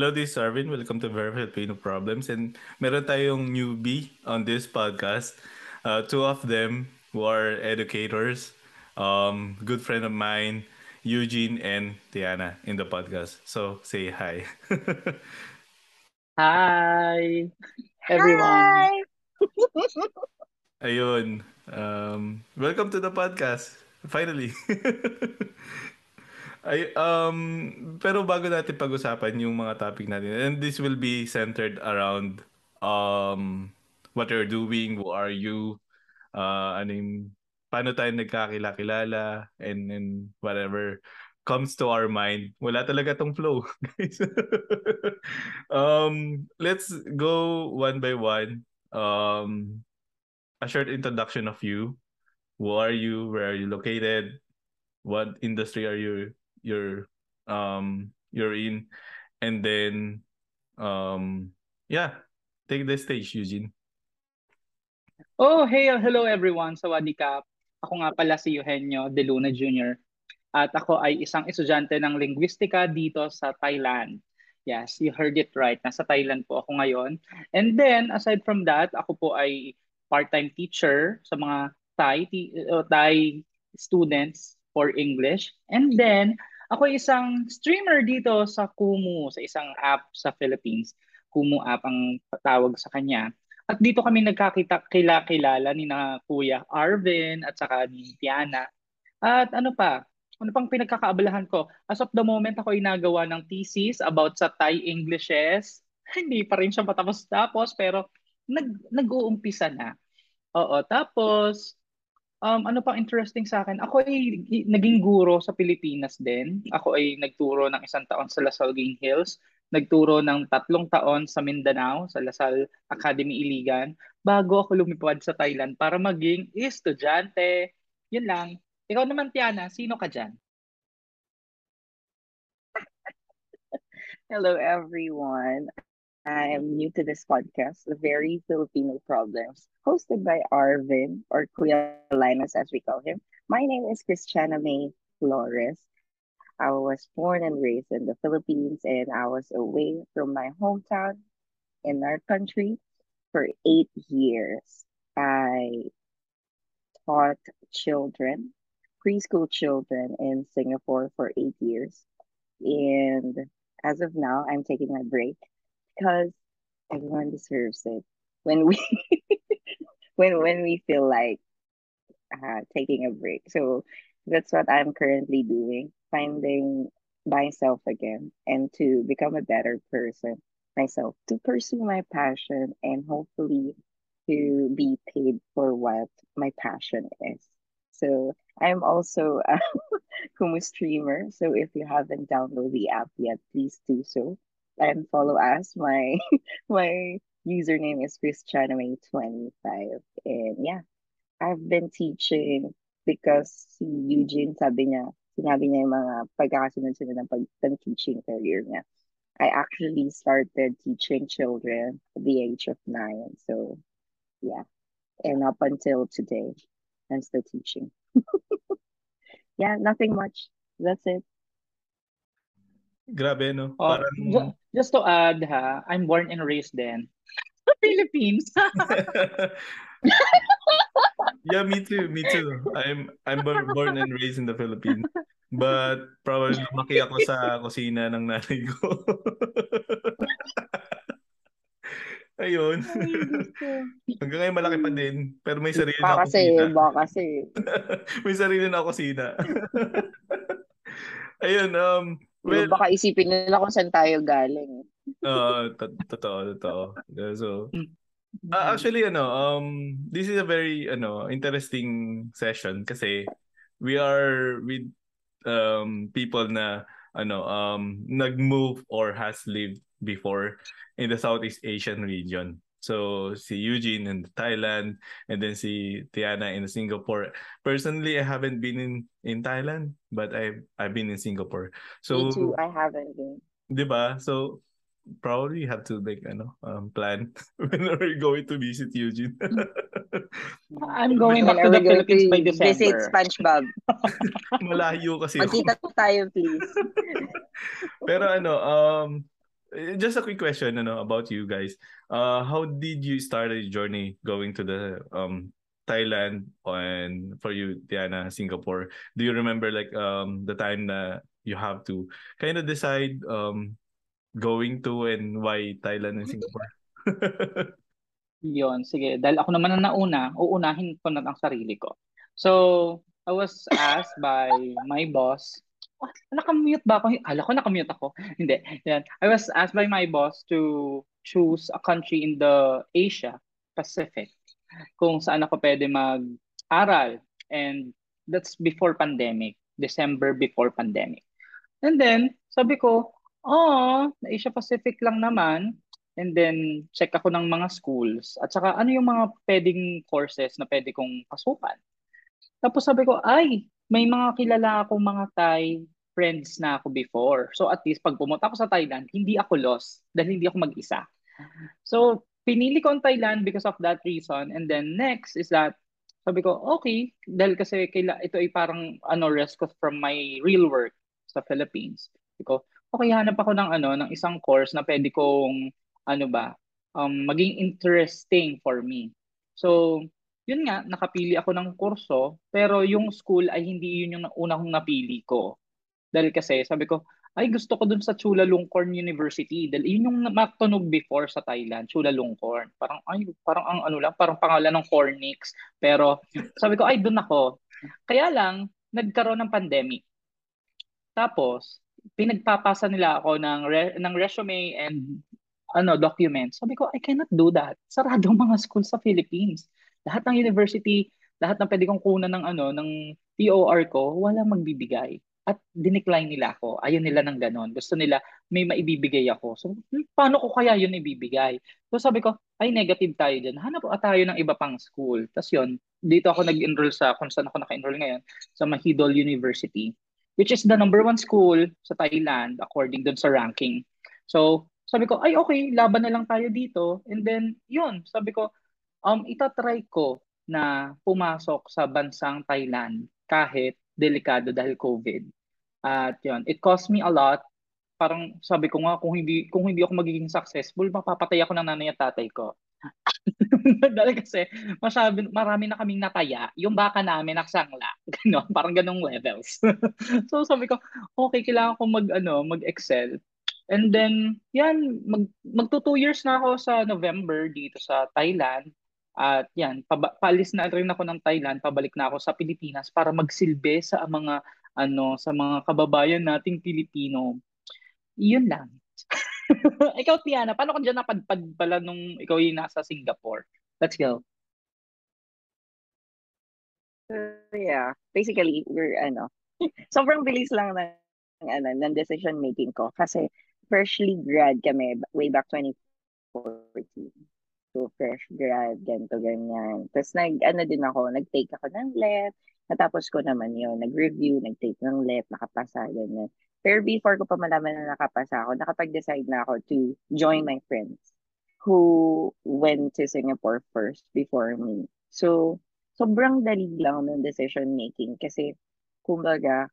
Hello, this is Arvin. Welcome to Very Filipino Problems. And meron tayong newbie on this podcast. Uh, two of them who are educators. Um, good friend of mine, Eugene and Tiana in the podcast. So say hi. Hi, everyone. Hi! Ayun. Um, welcome to the podcast. Finally. Ay, um, pero bago natin pag-usapan yung mga topic natin, and this will be centered around um, what you're doing, who are you, uh, ano yung, paano tayo nagkakilala, and, and whatever comes to our mind. Wala talaga tong flow, guys. um, let's go one by one. Um, a short introduction of you. Who are you? Where are you located? What industry are you you're um you're in and then um yeah take the stage Eugene Oh, hey, hello everyone. Sawadee ka. Ako nga pala si Eugenio De Luna Jr. At ako ay isang estudyante ng linguistika dito sa Thailand. Yes, you heard it right. Nasa Thailand po ako ngayon. And then, aside from that, ako po ay part-time teacher sa mga Thai, uh, Thai students for English. And then, ako isang streamer dito sa Kumu, sa isang app sa Philippines. Kumu app ang tawag sa kanya. At dito kami nagkakita kila kilala ni na Kuya Arvin at saka ni Tiana. At ano pa? Ano pang pinagkakaabalahan ko? As of the moment ako ay nagawa ng thesis about sa Thai Englishes. Hindi pa rin siya matapos-tapos pero nag nag-uumpisa na. Oo, tapos um, ano pang interesting sa akin, ako ay naging guro sa Pilipinas din. Ako ay nagturo ng isang taon sa Lasal Green Hills nagturo ng tatlong taon sa Mindanao, sa Lasal Academy Iligan, bago ako lumipad sa Thailand para maging estudyante. Yun lang. Ikaw naman, Tiana, sino ka dyan? Hello, everyone. I am new to this podcast, The Very Filipino Problems, hosted by Arvin, or Kuya Linus as we call him. My name is Christiana May Flores. I was born and raised in the Philippines, and I was away from my hometown in our country for eight years. I taught children, preschool children in Singapore for eight years. And as of now, I'm taking a break because everyone deserves it. When we when when we feel like uh, taking a break. So that's what I'm currently doing finding myself again and to become a better person myself, to pursue my passion and hopefully to be paid for what my passion is. So I'm also a Kumu streamer. So if you haven't downloaded the app yet, please do so and follow us. My my username is christianame25. And yeah, I've been teaching because si Eugene sabi niya, sinabi niya yung mga pagkakasunod sila ng, pag, ng teaching career niya. I actually started teaching children at the age of nine. So, yeah. And up until today, I'm still teaching. yeah, nothing much. That's it. Grabe, no? Oh, Parang... ju- just to add, ha, I'm born and raised then. Philippines. yeah, me too. Me too. I'm I'm born and raised in the Philippines. But probably lumaki ako sa kusina ng nanay ko. Ayun. Hanggang ngayon malaki pa din. Pero may sarili na kasi, kusina. Baka kasi. may sarili na kusina. Ayun, um, well, baka isipin nila kung saan tayo galing. Oo, uh, totoo, totoo. So, uh, actually, ano, um, this is a very, ano, interesting session kasi we are with um, people na, ano, um, nag-move or has lived before in the Southeast Asian region. So si Eugene in Thailand and then si Tiana in Singapore. Personally, I haven't been in in Thailand, but I've I've been in Singapore. So Me too, I haven't been. 'Di ba? So probably have to like ano um plan when we're going to visit Eugene. I'm going back to the Philippines by December. Visit SpongeBob. Malayo kasi. Magkita tayo, please. Pero ano, um, just a quick question ano, about you guys. Uh, how did you start your journey going to the um Thailand and for you, Diana, Singapore? Do you remember like um the time that you have to kind of decide um going to and why Thailand and Singapore? Yon, sige. Dahil ako naman ang nauna, uunahin ko na ang sarili ko. So, I was asked by my boss, nakamute ba ako? Ala ko nakamute ako. Hindi. Yan. I was asked by my boss to choose a country in the Asia Pacific kung saan ako pwede mag-aral. And that's before pandemic. December before pandemic. And then, sabi ko, oh, Asia Pacific lang naman. And then, check ako ng mga schools. At saka, ano yung mga pwedeng courses na pwede kong pasukan. Tapos sabi ko, ay, may mga kilala akong mga Thai friends na ako before. So at least pag pumunta ako sa Thailand, hindi ako lost dahil hindi ako mag-isa. So pinili ko ang Thailand because of that reason. And then next is that sabi ko, okay, dahil kasi kaila, ito ay parang ano, rest from my real work sa Philippines. Sabi ko, okay, hanap ako ng ano, ng isang course na pwede kong ano ba, um, maging interesting for me. So, yun nga, nakapili ako ng kurso, pero yung school ay hindi yun yung una kong napili ko. Dahil kasi, sabi ko, ay gusto ko dun sa Chulalongkorn University. Dahil yun yung matunog before sa Thailand, Chulalongkorn. Parang, ay, parang ang ano lang, parang pangalan ng Cornix. Pero sabi ko, ay, dun ako. Kaya lang, nagkaroon ng pandemic. Tapos, pinagpapasa nila ako ng, re- ng resume and ano documents. Sabi ko, I cannot do that. Saradong mga school sa Philippines. Lahat ng university, lahat ng pwede kong kunan ng ano, ng POR ko, wala magbibigay. At dinecline nila ako. Ayaw nila ng ganon. Gusto nila may maibibigay ako. So, paano ko kaya yun ibibigay? So sabi ko, ay negative tayo dyan. Hanap tayo ng iba pang school. Tapos yun, dito ako nag-enroll sa, kung saan ako naka-enroll ngayon, sa Mahidol University, which is the number one school sa Thailand according dun sa ranking. So, sabi ko, ay okay, laban na lang tayo dito. And then, yun, sabi ko, um, itatry ko na pumasok sa bansang Thailand kahit delikado dahil COVID. At yun, it cost me a lot. Parang sabi ko nga, kung hindi, kung hindi ako magiging successful, mapapatay ako ng nanay at tatay ko. dahil kasi masabi, marami na kaming nataya. Yung baka namin naksangla. Ganon, parang ganong levels. so sabi ko, okay, kailangan ko mag, ano, mag-excel. And then, yan, mag, magto two years na ako sa November dito sa Thailand. At yan, pa- paalis na rin ako ng Thailand, pabalik na ako sa Pilipinas para magsilbi sa mga ano sa mga kababayan nating Pilipino. Iyon lang. ikaw, Tiana, paano ka dyan napadpad pala nung ikaw yung nasa Singapore? Let's go. So, yeah, basically, we're, ano, sobrang bilis lang ng, ano, ng decision making ko kasi freshly grad kami way back 2014. So, fresh grad, ganito, ganyan. Tapos, nag, ano din ako, nag-take ako ng LEP. Natapos ko naman yun. Nag-review, nag-take ng LEP, nakapasa, ganyan. Pero before ko pa malaman na nakapasa ako, nakapag-decide na ako to join my friends who went to Singapore first before me. So, sobrang dali lang ng decision making kasi, kumbaga,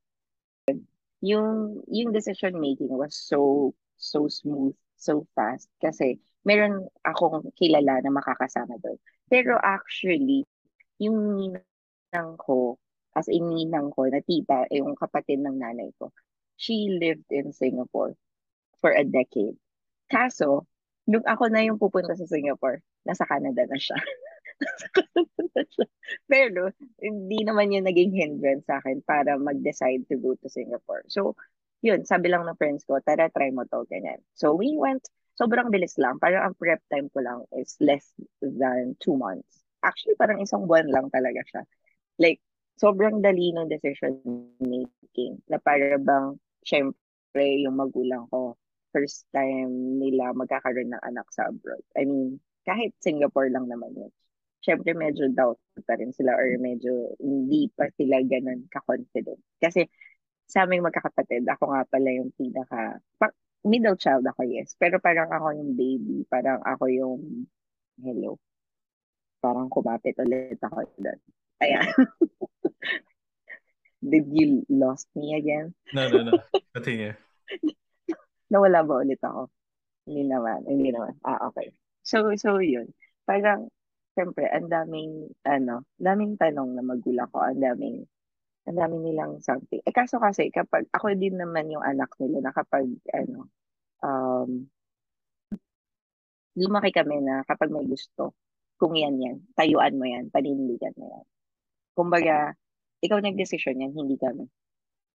yung, yung decision making was so, so smooth, so fast. Kasi, meron akong kilala na makakasama doon. Pero actually, yung ninang ko, as in ninang ko, na tita, eh, yung kapatid ng nanay ko, she lived in Singapore for a decade. Kaso, nung ako na yung pupunta sa Singapore, nasa Canada na siya. Pero, hindi naman yun naging hindrance sa akin para mag-decide to go to Singapore. So, yun, sabi lang ng friends ko, tara, try mo to, ganyan. So, we went sobrang bilis lang. Parang ang prep time ko lang is less than two months. Actually, parang isang buwan lang talaga siya. Like, sobrang dali ng decision making. Na para bang, syempre, yung magulang ko, first time nila magkakaroon ng anak sa abroad. I mean, kahit Singapore lang naman yun. Syempre, medyo doubt pa rin sila or medyo hindi pa sila ganun ka-confident. Kasi sa aming magkakapatid, ako nga pala yung pinaka, middle child ako, yes. Pero parang ako yung baby. Parang ako yung, hello. Parang kumapit ulit ako doon. Ayan. Did you lost me again? No, no, no. Continue. Nawala ba ulit ako? Hindi naman, hindi naman. Ah, okay. So, so yun. Parang, syempre, ang daming, ano, daming tanong na magulang ko, ang daming, ang daming nilang something. Eh, kaso kasi, kapag, ako din naman yung anak nila na kapag, ano, um, lumaki kami na kapag may gusto, kung yan yan, tayuan mo yan, panindigan mo yan. Kumbaga, ikaw nag-decision yan, hindi kami.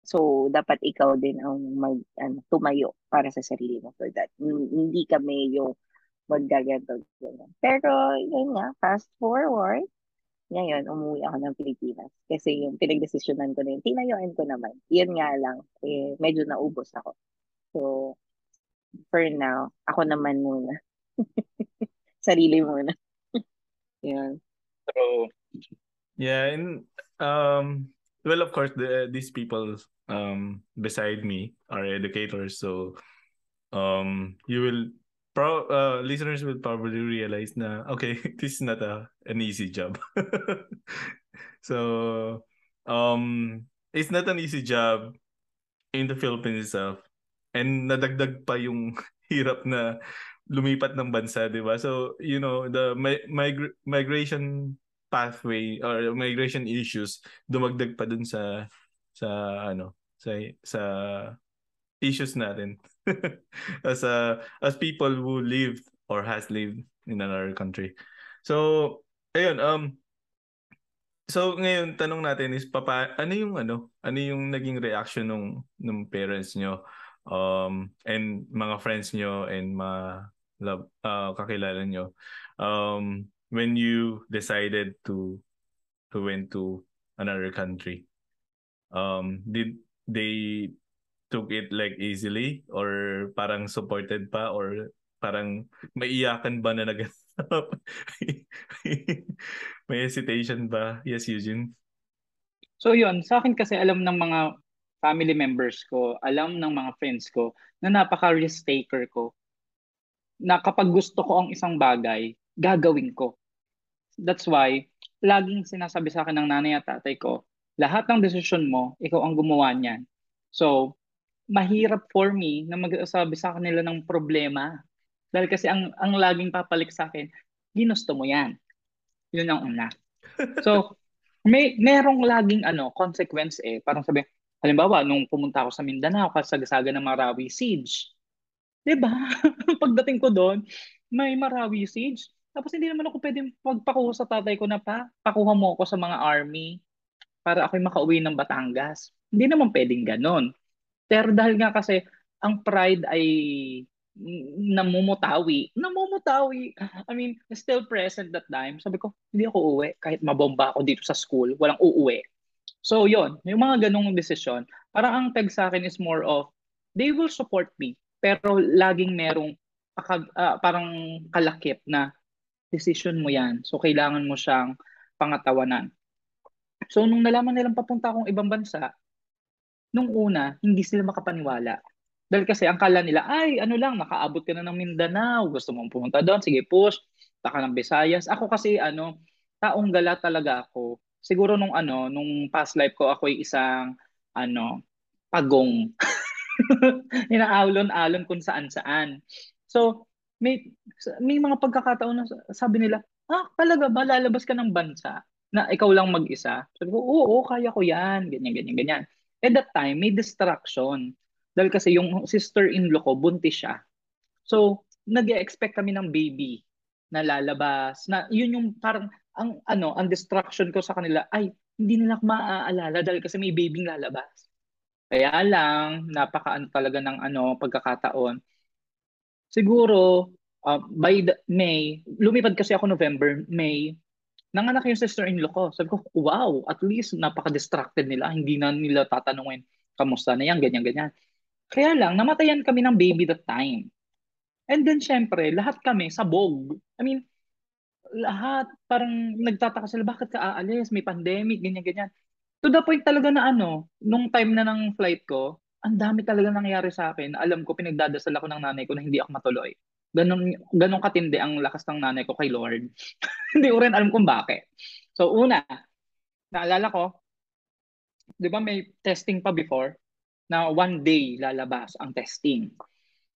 So, dapat ikaw din ang mag, ano, tumayo para sa sarili mo for that. Hindi kami yung maggaganto. Pero, yun nga, fast forward, ngayon, umuwi ako ng Pilipinas. Kasi yung pinagdesisyonan ko na yun, tinayuan ko naman. Yun nga lang, eh, medyo naubos ako. So, for now, ako naman muna. Sarili muna. Yan. True. Yeah, and um well of course the these people um beside me are educators so um you will pro uh, listeners will probably realize na okay this is not a an easy job. So um it's not an easy job in the Philippines itself. And nadagdag pa yung hirap na lumipat ng bansa, 'di ba? So, you know, the mig- migration pathway or migration issues dumagdag pa dun sa sa ano, sa sa issues natin as a as people who live or has lived in another country. So, ayun, um So ngayon tanong natin is papa ano yung ano ano yung naging reaction ng ng parents nyo um and mga friends nyo and mga love uh, kakilala nyo um when you decided to to went to another country um did they took it like easily or parang supported pa or parang maiyakan ba na naganap may hesitation ba yes Eugene so yun sa akin kasi alam ng mga family members ko alam ng mga friends ko na napaka risk taker ko na kapag gusto ko ang isang bagay, gagawin ko. That's why, laging sinasabi sa akin ng nanay at tatay ko, lahat ng desisyon mo, ikaw ang gumawa niyan. So, mahirap for me na mag-sabi sa kanila ng problema. Dahil kasi ang, ang laging papalik sa akin, ginusto mo yan. Yun ang una. So, may merong laging ano, consequence eh. Parang sabi, halimbawa, nung pumunta ako sa Mindanao, kasagasaga ng Marawi Siege, 'Di ba? Pagdating ko doon, may Marawi siege. Tapos hindi naman ako pwedeng pagpakuha sa tatay ko na pa, pakuha mo ako sa mga army para ako'y makauwi ng Batangas. Hindi naman pwedeng ganon. Pero dahil nga kasi ang pride ay namumutawi. Namumutawi. I mean, still present that time. Sabi ko, hindi ako uuwi. Kahit mabomba ako dito sa school, walang uuwi. So, yon Yung mga ganong desisyon, parang ang tag sa akin is more of, they will support me pero laging merong uh, parang kalakip na decision mo yan. So, kailangan mo siyang pangatawanan. So, nung nalaman nilang papunta akong ibang bansa, nung una, hindi sila makapaniwala. Dahil kasi ang kala nila, ay, ano lang, nakaabot ka na ng Mindanao, gusto mong pumunta doon, sige push, taka ng Visayas. Ako kasi, ano, taong gala talaga ako. Siguro nung ano, nung past life ko, ako ay isang, ano, pagong. Inaalon-alon kung saan-saan. So, may may mga pagkakataon na sabi nila, ah, talaga ba lalabas ka ng bansa na ikaw lang mag-isa? Sabi ko, oo, kaya ko yan, ganyan, ganyan, ganyan. At that time, may distraction. Dahil kasi yung sister-in-law ko, buntis siya. So, nag expect kami ng baby na lalabas. Na yun yung parang ang ano, ang distraction ko sa kanila ay hindi nila maaalala dahil kasi may babyng lalabas. Kaya lang, napakaano talaga ng ano, pagkakataon. Siguro, uh, by the May, lumipad kasi ako November, May, nanganak yung sister-in-law ko. Sabi ko, wow, at least napaka-distracted nila. Hindi na nila tatanungin, kamusta na yan, ganyan, ganyan. Kaya lang, namatayan kami ng baby that time. And then, syempre, lahat kami sabog. I mean, lahat parang nagtataka sila, bakit ka aalis? May pandemic, ganyan, ganyan to the point talaga na ano, nung time na ng flight ko, ang dami talaga nangyayari sa akin. Alam ko, pinagdadasal ako ng nanay ko na hindi ako matuloy. Ganon, ganon katindi ang lakas ng nanay ko kay Lord. hindi ko rin alam kung bakit. So, una, naalala ko, di ba may testing pa before na one day lalabas ang testing.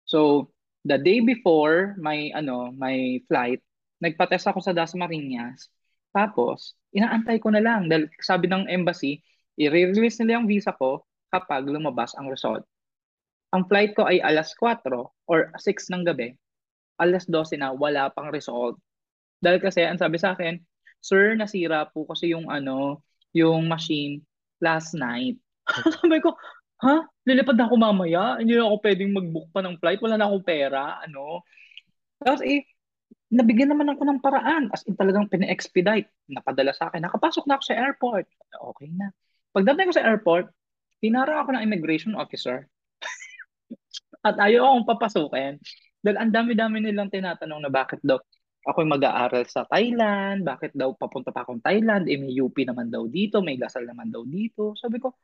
So, the day before my ano, my flight, nagpa-test ako sa Dasmariñas. Tapos, inaantay ko na lang dahil sabi ng embassy, i-release nila yung visa ko kapag lumabas ang result. Ang flight ko ay alas 4 or 6 ng gabi. Alas 12 na, wala pang result. Dahil kasi, ang sabi sa akin, Sir, nasira po kasi yung ano, yung machine last night. sabi ko, ha? Lilipad na ako mamaya? Hindi na ako pwedeng mag-book pa ng flight? Wala na akong pera? Ano? Tapos eh, nabigyan naman ako ng paraan. As in talagang pina-expedite. Napadala sa akin. Nakapasok na ako sa airport. Okay na. Pagdating ko sa airport, pinara ako ng immigration officer. At ayaw akong papasukin. Dahil ang dami-dami nilang tinatanong na bakit daw ako mag-aaral sa Thailand, bakit daw papunta pa akong Thailand, eh may UP naman daw dito, may Lasal naman daw dito. Sabi ko,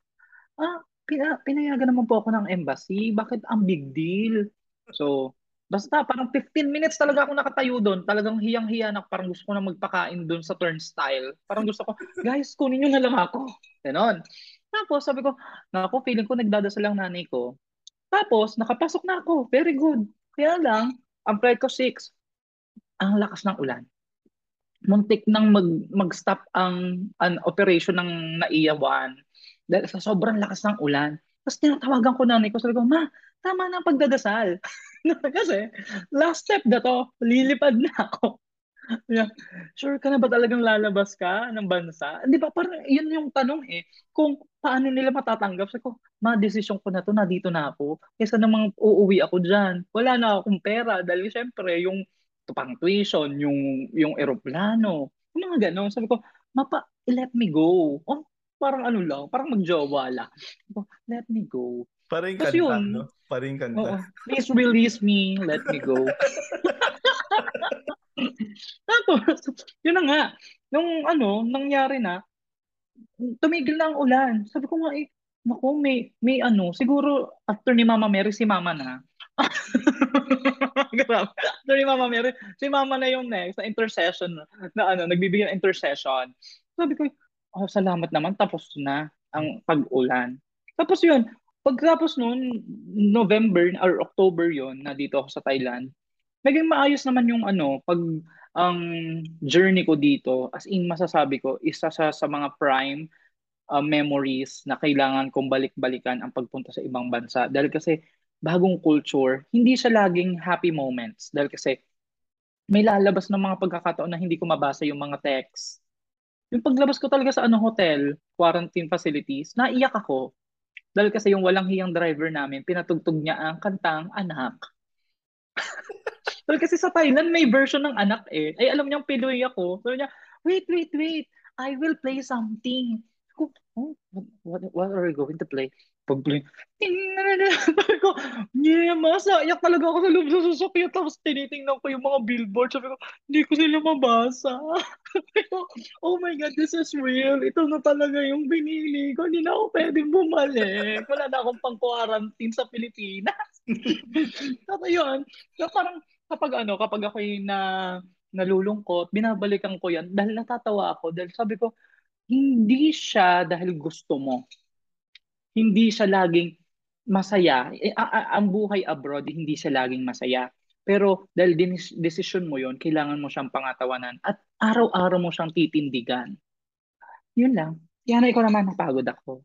ah, pina, pinayagan naman po ako ng embassy. Bakit ang big deal? So, basta parang 15 minutes talaga ako nakatayo doon. Talagang hiyang-hiya na parang gusto ko na magpakain doon sa turnstile. Parang gusto ko, guys, kunin nyo na lang ako. Ganon. Tapos sabi ko, naku, feeling ko nagdadasal lang nanay ko. Tapos, nakapasok na ako. Very good. Kaya lang, ang flight ko 6. Ang lakas ng ulan. Muntik nang mag, mag-stop ang, an operation ng NAIA 1 dahil sa sobrang lakas ng ulan. Tapos tinatawagan ko nanay ko, sabi ko, ma, tama na ang pagdadasal. Kasi last step na to, lilipad na ako. sure ka na ba talagang lalabas ka ng bansa? Di ba, parang yun yung tanong eh. Kung paano nila matatanggap. Sabi ko, ma, desisyon ko na to, na dito na ako. Kesa namang uuwi ako dyan. Wala na akong pera. Dahil syempre, yung pang tuition, yung, yung eroplano, yung mga ganon. Sabi ko, mapa, let me go. Oh, parang ano lang, parang magjowa lang. Let me go. Parang kanta, yun, no? Parang kanta. Oo, please release me, let me go. Tapos, yun na nga, nung ano, nangyari na, tumigil na ang ulan. Sabi ko nga, eh, naku, may, may ano, siguro after ni Mama Mary, si Mama na. After ni Mama Mary, si Mama na yung next, na intercession, na ano, nagbibigay ng intercession. Sabi ko, oh, salamat naman, tapos na ang pag-ulan. Tapos yun, pagkatapos noon, November or October yon na dito ako sa Thailand, naging maayos naman yung ano, pag ang journey ko dito, as in masasabi ko, isa sa, sa mga prime uh, memories na kailangan kong balik-balikan ang pagpunta sa ibang bansa. Dahil kasi bagong culture, hindi siya laging happy moments. Dahil kasi may lalabas ng mga pagkakataon na hindi ko mabasa yung mga text yung paglabas ko talaga sa ano hotel, quarantine facilities, naiyak ako. Dahil kasi yung walang hiyang driver namin, pinatugtog niya ang kantang Anak. Dahil kasi sa Thailand may version ng Anak eh. Ay alam niyo yung Pinoy ako. So niya, wait, wait, wait. I will play something. Ko, oh, what, what are we going to play? Pag-play, sabi ko, yeah, masa, iyak talaga ako sa loob sa sasakyan. Tapos tinitingnan ko yung mga billboard. Sabi ko, hindi ko sila mabasa. sabi oh my God, this is real. Ito na talaga yung binili ko. Hindi na ako pwedeng bumalik. Wala na akong pang-quarantine sa Pilipinas. Tapos yun, so parang kapag ano, kapag ako na nalulungkot, binabalikan ko yan dahil natatawa ako. Dahil sabi ko, hindi siya dahil gusto mo hindi siya laging masaya. Eh, ang buhay abroad, hindi siya laging masaya. Pero dahil din- decision mo yon kailangan mo siyang pangatawanan at araw-araw mo siyang titindigan. Yun lang. Yan ay ko naman napagod ako.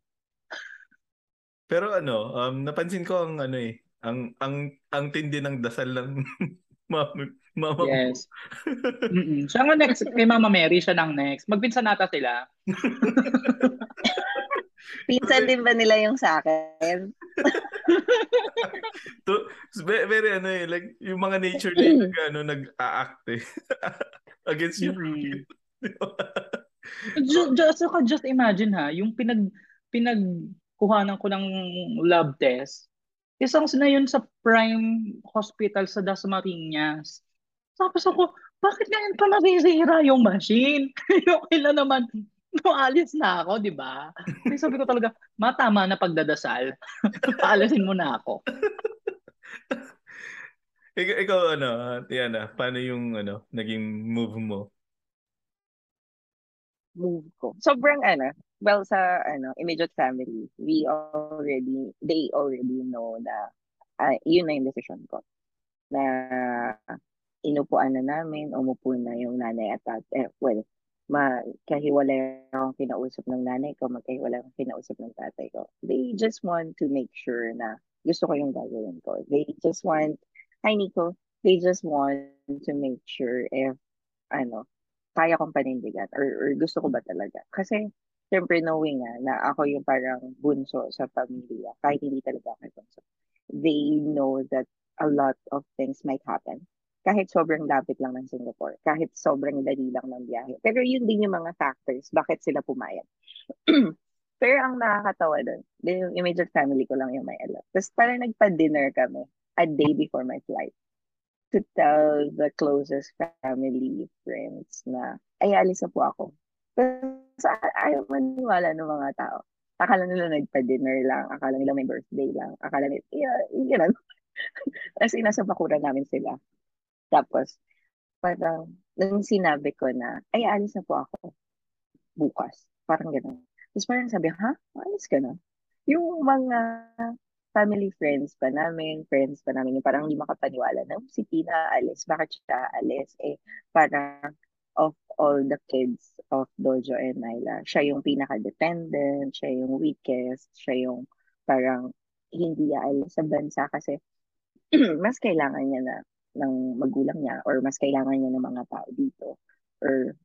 Pero ano, um, napansin ko ang ano eh, ang ang ang tindi ng dasal ng mama, mama yes. mo. siya nga next, kay Mama Mary, siya nang next. Magpinsan nata sila. Pinsan din ba nila yung sa akin? to, very, very ano eh, like yung mga nature din ano nag-act eh. against you. Mm-hmm. just, just, so, just imagine ha, yung pinag pinagkuhanan ko ng lab test, isang na yun sa prime hospital sa Dasmariñas. Tapos ako, bakit ngayon pa nasisira yung machine? yung kailan naman, Maalis na ako, di ba? Kaya sabi ko talaga, matama na pagdadasal. Paalisin mo na ako. ikaw, ikaw ano, Tiana, paano yung ano, naging move mo? Move ko. Sobrang ano, well sa ano, immediate family, we already, they already know na uh, yun na yung decision ko. na inupuan na namin, umupo na yung nanay at tat, eh, well, magkahiwalay akong kinausap ng nanay ko, magkahiwalay akong kinausap ng tatay ko. They just want to make sure na gusto ko yung gagawin ko. They just want, hi Nico, they just want to make sure if, ano, kaya kong panindigan or, or gusto ko ba talaga. Kasi, syempre knowing nga na ako yung parang bunso sa pamilya, kahit hindi talaga ako bunso, they know that a lot of things might happen kahit sobrang lapit lang ng Singapore, kahit sobrang dali lang ng biyahe. Pero yun din yung mga factors, bakit sila pumayag. Pero ang nakakatawa doon, yung immediate family ko lang yung may alam. Tapos parang nagpa-dinner kami a day before my flight to tell the closest family, friends na, ay, alis na po ako. Tapos ayaw maniwala ng mga tao. Akala nila nagpa-dinner lang, akala nila may birthday lang, akala nila, yeah, yun As in, nasa bakuran namin sila. Tapos, parang, nung sinabi ko na, ay, alis na po ako bukas. Parang gano'n. Tapos parang sabi, ha? Alis ka na? Yung mga family friends pa namin, friends pa namin, yung parang hindi makapaniwala na, si Tina alis, bakit siya alis? Eh, parang of all the kids of Dojo and Nyla, siya yung pinaka-dependent, siya yung weakest, siya yung parang hindi aalis sa bansa kasi mas kailangan niya na ng magulang niya or mas kailangan niya ng mga tao dito. Or,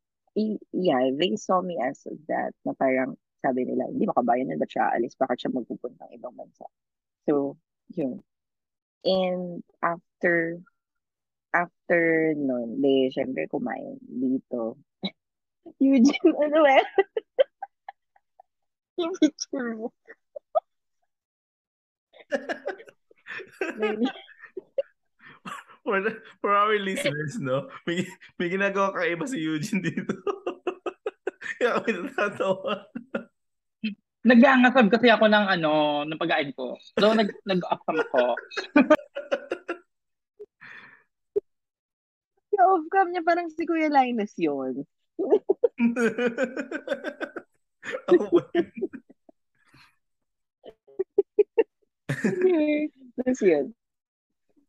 yeah, they saw me as that na parang sabi nila, hindi makabayan na ba siya alis, bakit siya magpupunta ng ibang bansa. So, yun. And after, after nun, di, syempre kumain dito. Eugene, ano ba? Yung picture mo. for, for our listeners, no? May, may ginagawa kaiba si Eugene dito. Kaya ako natatawa. Nag-aangasab kasi ako ng ano, ng pag-ain ko. So, nag, cam ako. Cam niya parang si Kuya Linus yun. yun? Tapos yun.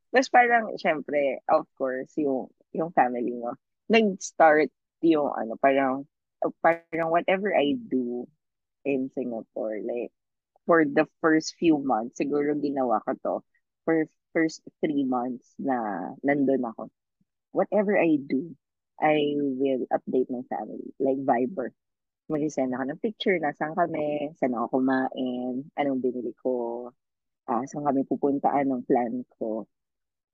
Tapos parang, syempre, of course, yung, yung family mo, nag-start yung ano, parang, parang whatever I do in Singapore, like, for the first few months, siguro ginawa ko to, for first three months na nandun ako. Whatever I do, I will update my family, like Viber. Mag-send ako ng picture na saan kami, saan ako kumain, anong binili ko, uh, saan kami pupunta, anong plan ko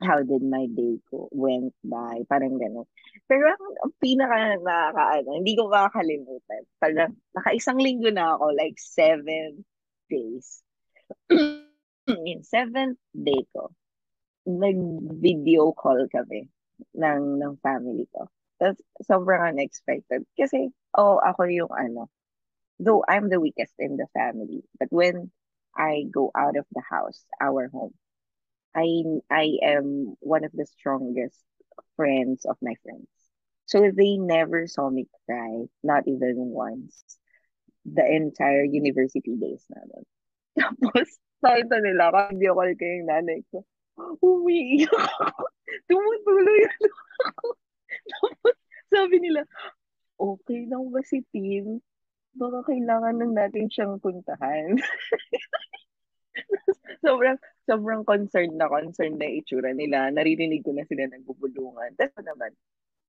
how did my day ko went by, parang gano'n. Pero ang, ang pinaka nakakaano, hindi ko makakalimutan. Parang naka-isang linggo na ako, like seven days. In seventh day ko, nag-video call kami ng, ng family ko. That's sobrang unexpected. Kasi, oh, ako yung ano, though I'm the weakest in the family, but when I go out of the house, our home, I I am one of the strongest friends of my friends. So they never saw me cry, not even once. The entire university days namin. Tapos, nakita nila, video call ko yung nanay ko. Umiiyak ako. Tumutuloy ako. Tapos, sabi nila, okay lang ba si Tim? Baka kailangan lang natin siyang puntahan. sobrang, sobrang concerned na concerned na itsura nila. Naririnig ko na sila nagbubulungan. Tapos naman,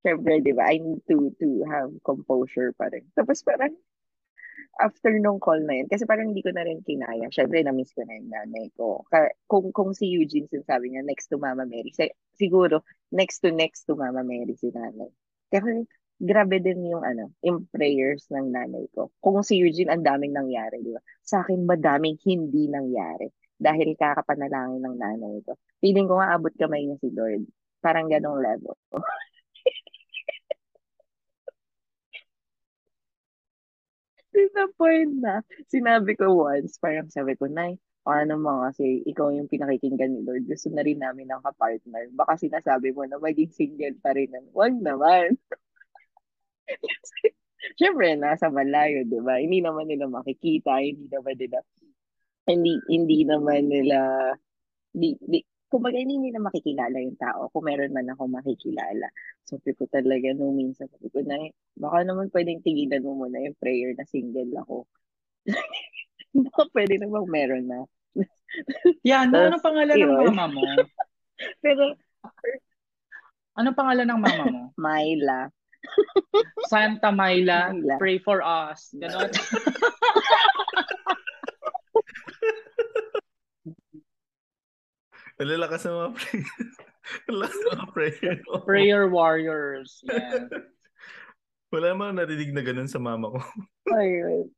syempre, di ba, I need to, to have composure pa rin. Tapos parang, after nung call na yun, kasi parang hindi ko na rin kinaya. Syempre, na-miss ko na yung nanay ko. Kung, kung si Eugene sinasabi niya, next to Mama Mary, siguro, next to next to Mama Mary si nanay. Kasi, grabe din yung ano, yung prayers ng nanay ko. Kung si Eugene, ang daming nangyari, di ba? Sa akin, madaming hindi nangyari dahil kakapanalangin ng nanay ko. Feeling ko nga abot kamay niya si Lord. Parang ganong level. to the point na, sinabi ko once, parang sabi ko, Nay, ano mo kasi ikaw yung pinakikinggan ni Lord. Gusto na rin namin ng kapartner. Baka sinasabi mo na maging single pa rin. Huwag naman. Siyempre, nasa malayo, di ba? Hindi naman nila makikita, hindi naman nila hindi hindi naman nila di, di, kumbaga hindi nila makikilala yung tao kung meron man ako makikilala. So, sabi ko talaga nung minsan, sabi ko na, baka naman pwedeng tigilan mo muna yung prayer na single ako. baka pwede namang meron na. Yan, yeah, ano pangalan yun. ng mama mo? Pero, ano pangalan ng mama mo? Myla. Santa Myla, Myla. pray for us. Ganon. Lalakas sa mga prayer. Lalakas sa mga prayer. Prayer warriors. Yeah. Wala naman narinig na ganun sa mama ko. Ay,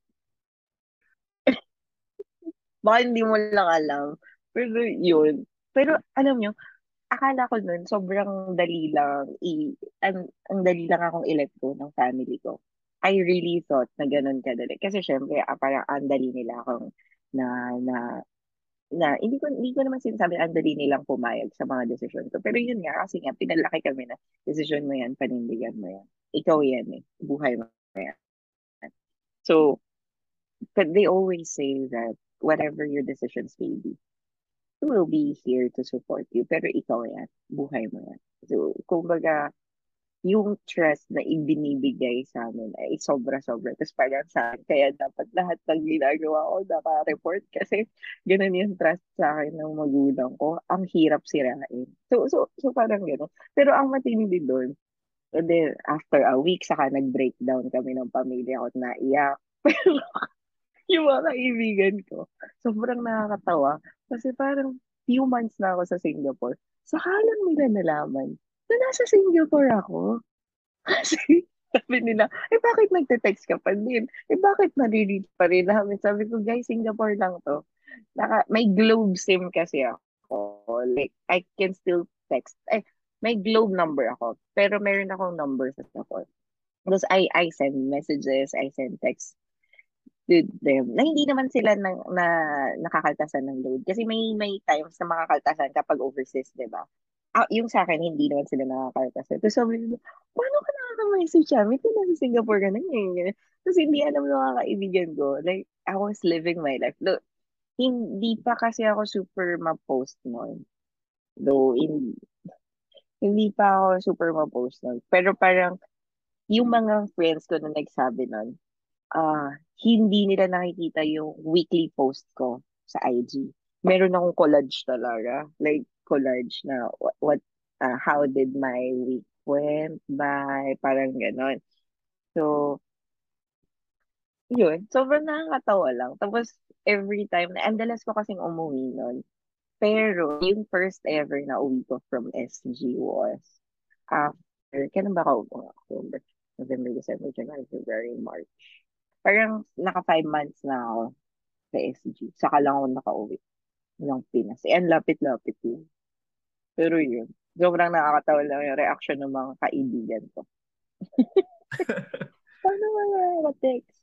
Baka hindi mo lang alam. Pero yun. Pero alam nyo, akala ko nun, sobrang dali lang, i, ang, ang dali lang akong i-let go ng family ko. I really thought na ganun kadali. Kasi syempre, ah, parang ang dali nila akong na, na na hindi ko hindi ko naman sinasabi ang dali nilang pumayag sa mga desisyon ko. Pero yun nga, kasi nga, pinalaki kami na desisyon mo yan, panindigan mo yan. Ikaw yan eh. Buhay mo yan. So, but they always say that whatever your decisions may be, will be here to support you. Pero ikaw yan. Buhay mo yan. So, kumbaga, yung trust na ibinibigay sa amin ay sobra-sobra. Tapos parang sa akin, kaya dapat lahat ng ginagawa ko naka-report kasi ganun yung trust sa akin ng magulang ko. Ang hirap sirain. So, so, so parang gano'n. Pero ang matindi doon, and then after a week, saka nag-breakdown kami ng pamilya ko na iyak. Pero yung mga kaibigan ko, sobrang nakakatawa. Kasi parang few months na ako sa Singapore. Saka lang nila nalaman na nasa Singapore ako. Kasi sabi nila, eh bakit nagte-text ka pa din? Eh bakit nare-read pa rin namin? Sabi ko, guys, Singapore lang to. Naka, may Globe SIM kasi ako. Like, I can still text. Eh, may Globe number ako. Pero meron akong number sa Singapore. Because I, I send messages, I send text to them na hindi naman sila na, na nakakaltasan ng load. Kasi may may times na makakaltasan kapag overseas, di ba? Ah, yung sa akin, hindi naman sila nakaka-kasi. Tapos sabi nila, paano ka nakaka-message siya? May nasa Singapore ka na yun. Tapos hindi alam ng mga kaibigan ko. Like, I was living my life. Look, hindi pa kasi ako super ma-post noon. Though, in, hindi pa ako super ma-post noon. Pero parang, yung mga friends ko na nagsabi noon, ah, uh, hindi nila nakikita yung weekly post ko sa IG. Meron akong collage talaga. Like, collage na what, what uh, how did my week went by, parang ganon. So, yun, sobrang nakakatawa lang. Tapos, every time, na, ang dalas ko kasing umuwi nun. Pero, yung first ever na uwi ko from SG was after, kailan ba ako October, November, December, January, February, March. Parang naka five months na ako sa SG. Saka lang ako nakauwi ng Pinas. Eh, ang lapit-lapit yun. Pero yun, sobrang nakakatawa lang yung reaction ng mga kaibigan ko. Paano mga text?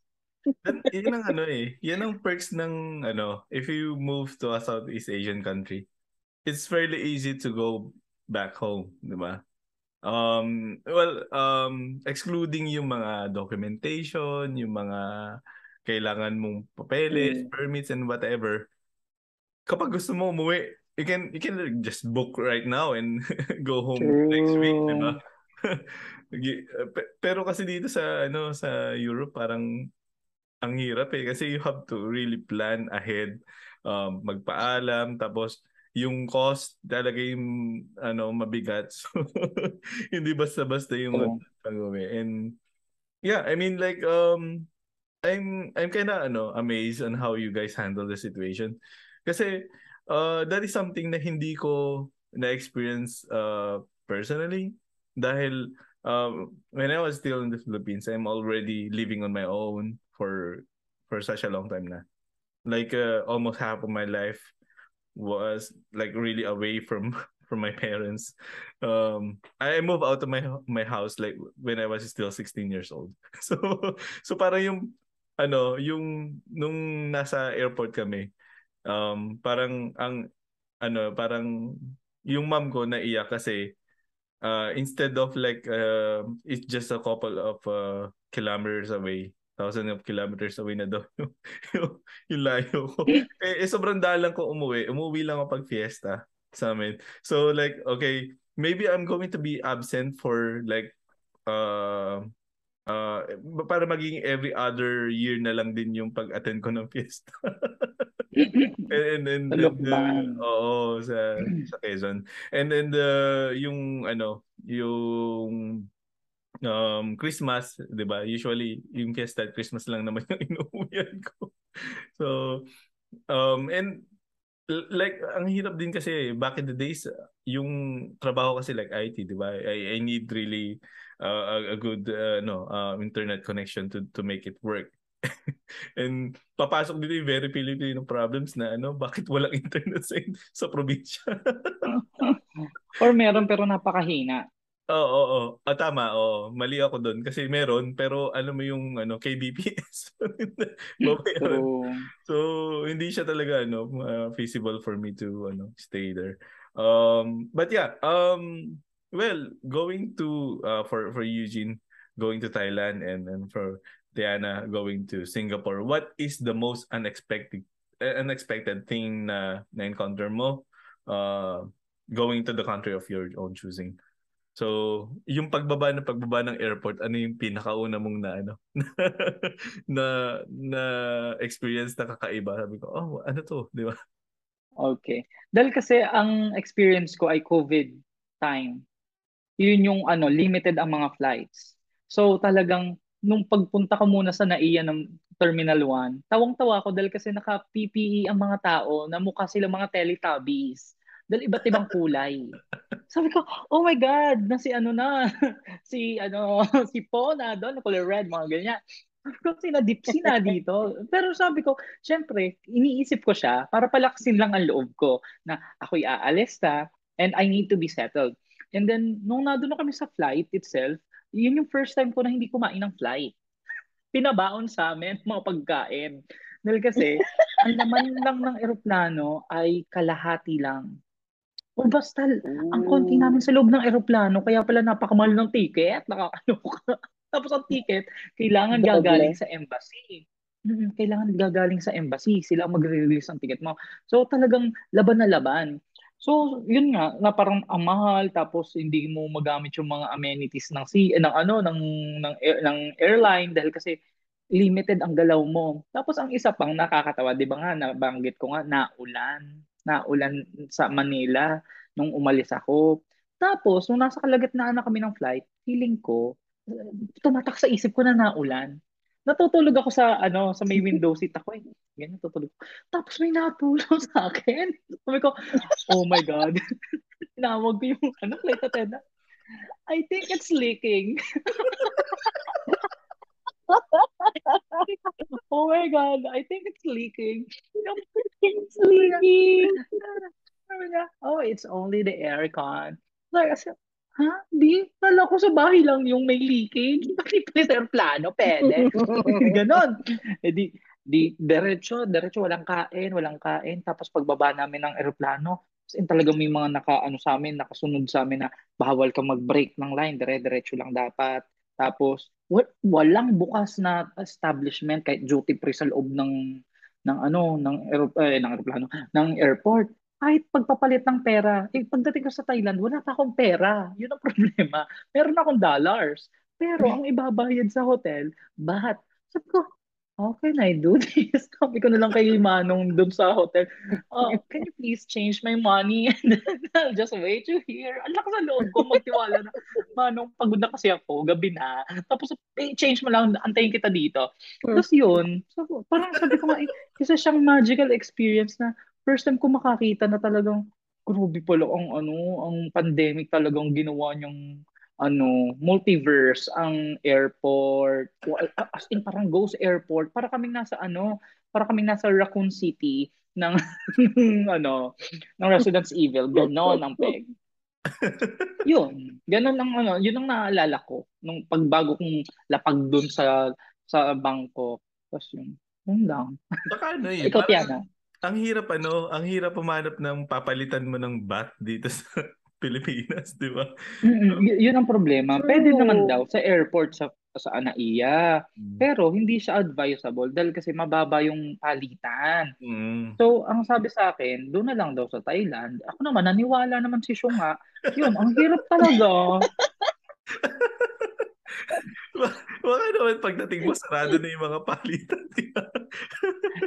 yan ang ano eh. Yan ang perks ng ano, if you move to a Southeast Asian country, it's fairly easy to go back home, di ba? Um, well, um, excluding yung mga documentation, yung mga kailangan mong papeles, mm. permits, and whatever. Kapag gusto mo umuwi, you can you can just book right now and go home True. next week, di ba? Pero kasi dito sa ano sa Europe parang ang hirap eh kasi you have to really plan ahead, um, magpaalam tapos yung cost talaga yung ano mabigat. So hindi basta-basta yung oh. pag-uwi. And yeah, I mean like um I'm I'm kind of ano amazed on how you guys handle the situation. Kasi uh, that is something na hindi ko na-experience uh, personally dahil um, when I was still in the Philippines, I'm already living on my own for for such a long time na. Like uh, almost half of my life was like really away from from my parents. Um, I moved out of my my house like when I was still 16 years old. So so para yung ano, yung nung nasa airport kami, um, parang ang ano, parang yung mom ko naiyak kasi uh, instead of like uh, it's just a couple of uh, kilometers away, thousand of kilometers away na daw yung, yung, layo ko. eh, eh sobrang dalang ko umuwi. Umuwi lang ako pag fiesta. sa amin. So like, okay, maybe I'm going to be absent for like uh uh para maging every other year na lang din yung pag-attend ko ng fiesta. and then and, and oo sa sa Quezon. And then the yung ano, yung um Christmas, 'di ba? Usually yung fiesta Christmas lang naman yung inuuwian ko. So um and like ang hirap din kasi back in the days yung trabaho kasi like IT, 'di ba? I I need really uh, a, a good uh, no uh, internet connection to to make it work. And papasok dito yung very Filipino problems na ano, bakit walang internet sa, sa probinsya? Or meron pero napakahina. Oo, oo, oo. Ah, tama, oo. Mali ako doon kasi meron pero alam mo yung ano KBPS. so, so hindi siya talaga ano uh, feasible for me to ano stay there. Um but yeah, um well, going to uh, for for Eugene going to Thailand and and for Diana going to Singapore, what is the most unexpected uh, unexpected thing na na encounter mo uh, going to the country of your own choosing? So, yung pagbaba na pagbaba ng airport, ano yung pinakauna mong na ano na na experience na kakaiba? Sabi ko, oh, ano to, di ba? Okay. Dahil kasi ang experience ko ay COVID time. Yun yung ano, limited ang mga flights. So talagang nung pagpunta ko muna sa NAIA ng Terminal 1, tawang-tawa ako dahil kasi naka-PPE ang mga tao na mukha sila mga Teletubbies. Dahil iba't ibang kulay. Sabi ko, oh my God, na si ano na, si ano, si Po na doon, kulay red, mga ganyan. Sabi ko, sina Dipsy na dito. Pero sabi ko, syempre, iniisip ko siya para palaksin lang ang loob ko na ako'y aalis na and I need to be settled. And then, nung nandun na kami sa flight itself, yun yung first time ko na hindi kumain ng flight. Pinabaon sa amin mga pagkain. Dahil kasi, ang laman lang ng eroplano ay kalahati lang. O basta, oh. ang konti namin sa loob ng eroplano, kaya pala napakamahal ng ticket, nakakaloka. Tapos ang ticket, kailangan gagaling sa embassy. Kailangan gagaling sa embassy. Sila ang magre-release ng ticket mo. So talagang laban na laban. So, yun nga, na parang ang mahal tapos hindi mo magamit yung mga amenities ng si ng ano ng ng ng airline dahil kasi limited ang galaw mo. Tapos ang isa pang nakakatawa, 'di ba nga nabanggit ko nga naulan naulan sa Manila nung umalis ako. Tapos, nung nasa kalagitnaan na kami ng flight, feeling ko, tumatak sa isip ko na naulan. Natutulog ako sa ano sa may window seat ako eh. Ganyan tutulog. Tapos may natulog sa akin. Sabi ko, oh my God. Tinawag ko yung ano, flight attendant. I think it's leaking. oh my God, I think it's leaking. It's leaking. oh, it's only the aircon. Like, ha? Di, kala ko sa bahay lang yung may leakage. Bakit pa sa plano? Pwede. Ganon. Eh di, di, diretso, diretso, walang kain, walang kain. Tapos pagbaba namin ng eroplano, in talaga may mga naka ano sa amin, nakasunod sa amin na bawal ka mag-break ng line, dire-diretso lang dapat. Tapos walang bukas na establishment kahit duty free sa loob ng ng ano ng aerop eh, ng eroplano ng airport kahit pagpapalit ng pera eh pagdating ko sa Thailand wala pa akong pera yun ang problema meron akong dollars pero ang ibabayad sa hotel baht sabi ko how can I do this? Sabi ko na lang kay Manong doon sa hotel, oh, can you please change my money? And I'll just wait you here. Ang lakas sa loob ko, magtiwala na. Manong, pagod na kasi ako, gabi na. Tapos, eh, change mo lang, antayin kita dito. Tapos yun, so, parang sabi ko nga, eh, isa siyang magical experience na first time ko makakita na talagang grabe pala ang ano, ang pandemic talagang ginawa niyang ano, multiverse ang airport. As in, parang ghost airport. Para kaming nasa ano, para kaming nasa Raccoon City ng, ano, ng Residence Evil. Ganon ang peg. yun. Ganon ang ano, yun ang naalala ko nung pagbago kong lapag dun sa sa bangko. Tapos yun. Yun lang. Baka ano yun. Ikaw, Tiana. Ang hirap ano, ang hirap pumanap ng papalitan mo ng bat dito sa Pilipinas, di ba? Y- yun ang problema. Pwede naman daw sa airport sa sa Anaiya. Mm. Pero hindi siya advisable dahil kasi mababa yung palitan. Mm. So, ang sabi sa akin, doon na lang daw sa Thailand. Ako naman, naniwala naman si Shunga. Yun, ang hirap talaga. Baka naman pagdating mo, sarado na yung mga palitan. ba?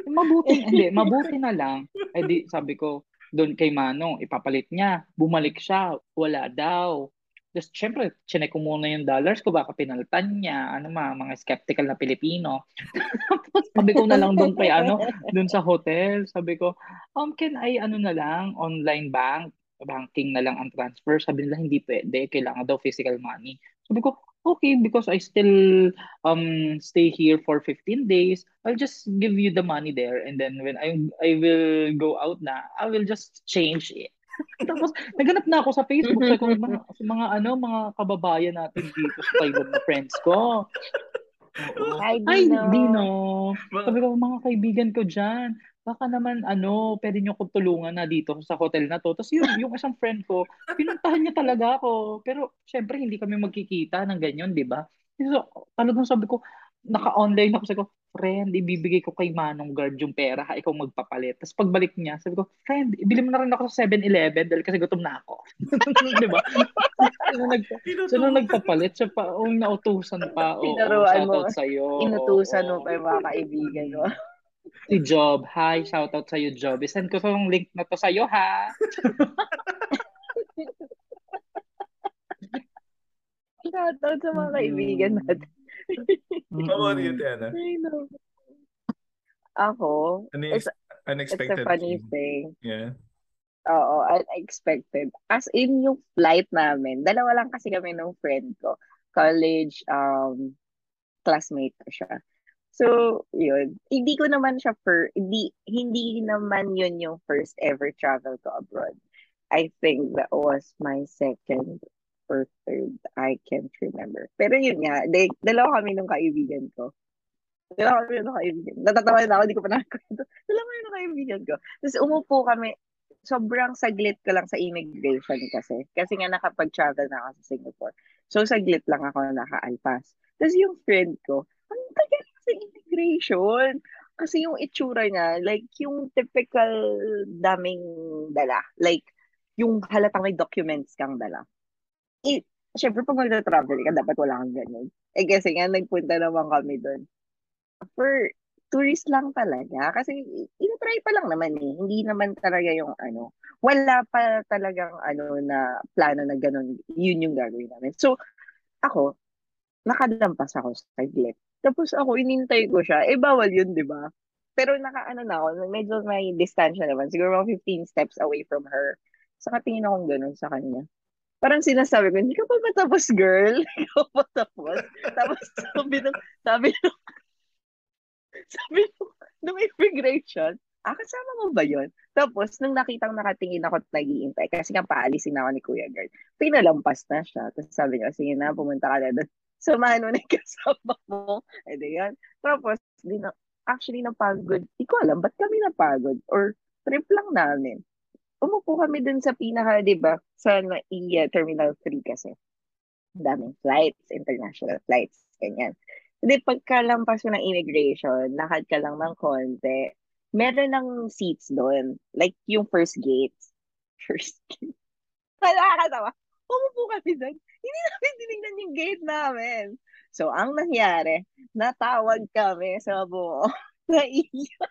mabuti, hindi, mabuti na lang. Eh di, sabi ko, doon kay Manong, ipapalit niya. Bumalik siya, wala daw. Tapos, syempre, chinek ko muna yung dollars ko, baka pinalitan niya, ano ma, mga skeptical na Pilipino. Sabi ko na lang doon kay, ano, doon sa hotel, sabi ko, um, can I, ano na lang, online bank, banking na lang ang transfer. Sabi nila, hindi pwede, kailangan daw physical money. Sabi ko, okay, because I still um stay here for 15 days, I'll just give you the money there and then when I I will go out na, I will just change it. Tapos naganap na ako sa Facebook sa mga, sa mga ano, mga kababayan natin dito sa Thailand na friends ko. Oo. Hi, Ay, Dino. Dino. Sabi ko, mga kaibigan ko dyan, baka naman, ano, pwede nyo kong tulungan na dito sa hotel na to. Tapos yun, yung isang friend ko, pinuntahan niya talaga ako. Pero, syempre, hindi kami magkikita ng ganyan, di ba? So, talagang sabi ko, naka-online ako. Sabi ko, friend, ibibigay ko kay Manong Guard yung pera, ha, ikaw magpapalit. Tapos pagbalik niya, sabi ko, friend, ibili mo na rin ako sa 7-Eleven dahil kasi gutom na ako. di ba? so, nag, so, nung nagpapalit, siya pa, oh, nautusan pa. Oo, Tinuruan mo. shoutout sa'yo. Inutusan Oo, mo pa yung mga kaibigan mo. Si Job, hi, shoutout sa'yo, Job. Isend ko tong link na to sa'yo, ha? Shoutout sa mga kaibigan natin. How about you, Tiana? I know. Ako, Ano yung It's- it's unexpected a funny thing? thing. Yeah. Oo, unexpected. As in yung flight namin, dalawa lang kasi kami nung friend ko. College um classmate ko siya. So, yun. Hindi ko naman siya for hindi hindi naman yun yung first ever travel ko abroad. I think that was my second or third. I can't remember. Pero yun nga, de, dalawa kami nung kaibigan ko. Dalawa kami nung kaibigan. Natatawa na ako, hindi ko pa nakakwento. Dalawa kami nung kaibigan ko. Tapos umupo kami, sobrang saglit ko lang sa immigration kasi. Kasi nga nakapag-travel na ako sa Singapore. So, saglit lang ako nakaalpas. Tapos yung friend ko, ang tagal sa immigration. Kasi yung itsura niya, like yung typical daming dala. Like, yung halatang may documents kang dala. Eh, syempre pag magta-travel ka, dapat wala kang ganun. Eh kasi nga, nagpunta naman kami doon. For tourist lang talaga. Kasi inatry pa lang naman eh. Hindi naman talaga yung ano. Wala pa talagang ano na plano na ganun. Yun yung gagawin namin. So, ako, nakalampas ako sa saglit. Tapos ako, inintay ko siya. Eh, bawal yun, di ba? Pero nakaano na ako, medyo may distansya naman. Siguro mga 15 steps away from her. So, katingin akong ganun sa kanya. Parang sinasabi ko, hindi ka pa matapos, girl. Hindi ka pa tapos. Tapos sabi nung, sabi nung, sabi nung, nung immigration, ah, kasama mo ba yun? Tapos, nung nakitang nakatingin ako at nag-iintay, kasi nga paalisin ako ni Kuya Girl, pinalampas na siya. Tapos sabi niya, sige na, pumunta ka na doon. Samahan mo na yung kasama mo. E di yan. Tapos, di na, actually napagod. Di ko alam, ba't kami napagod? Or trip lang namin. Umupo kami dun sa pinaka, di ba, sa NAIA Terminal 3 kasi. Daming flights, international flights, ganyan. Hindi, pagkalampas mo ng immigration, lakad ka lang ng konti, meron ng seats doon. Like, yung first gate. First gate. Nakakatawa. Umupo kami doon. Hindi namin tinignan yung gate namin. So, ang nangyari, natawag kami sa buo na iya.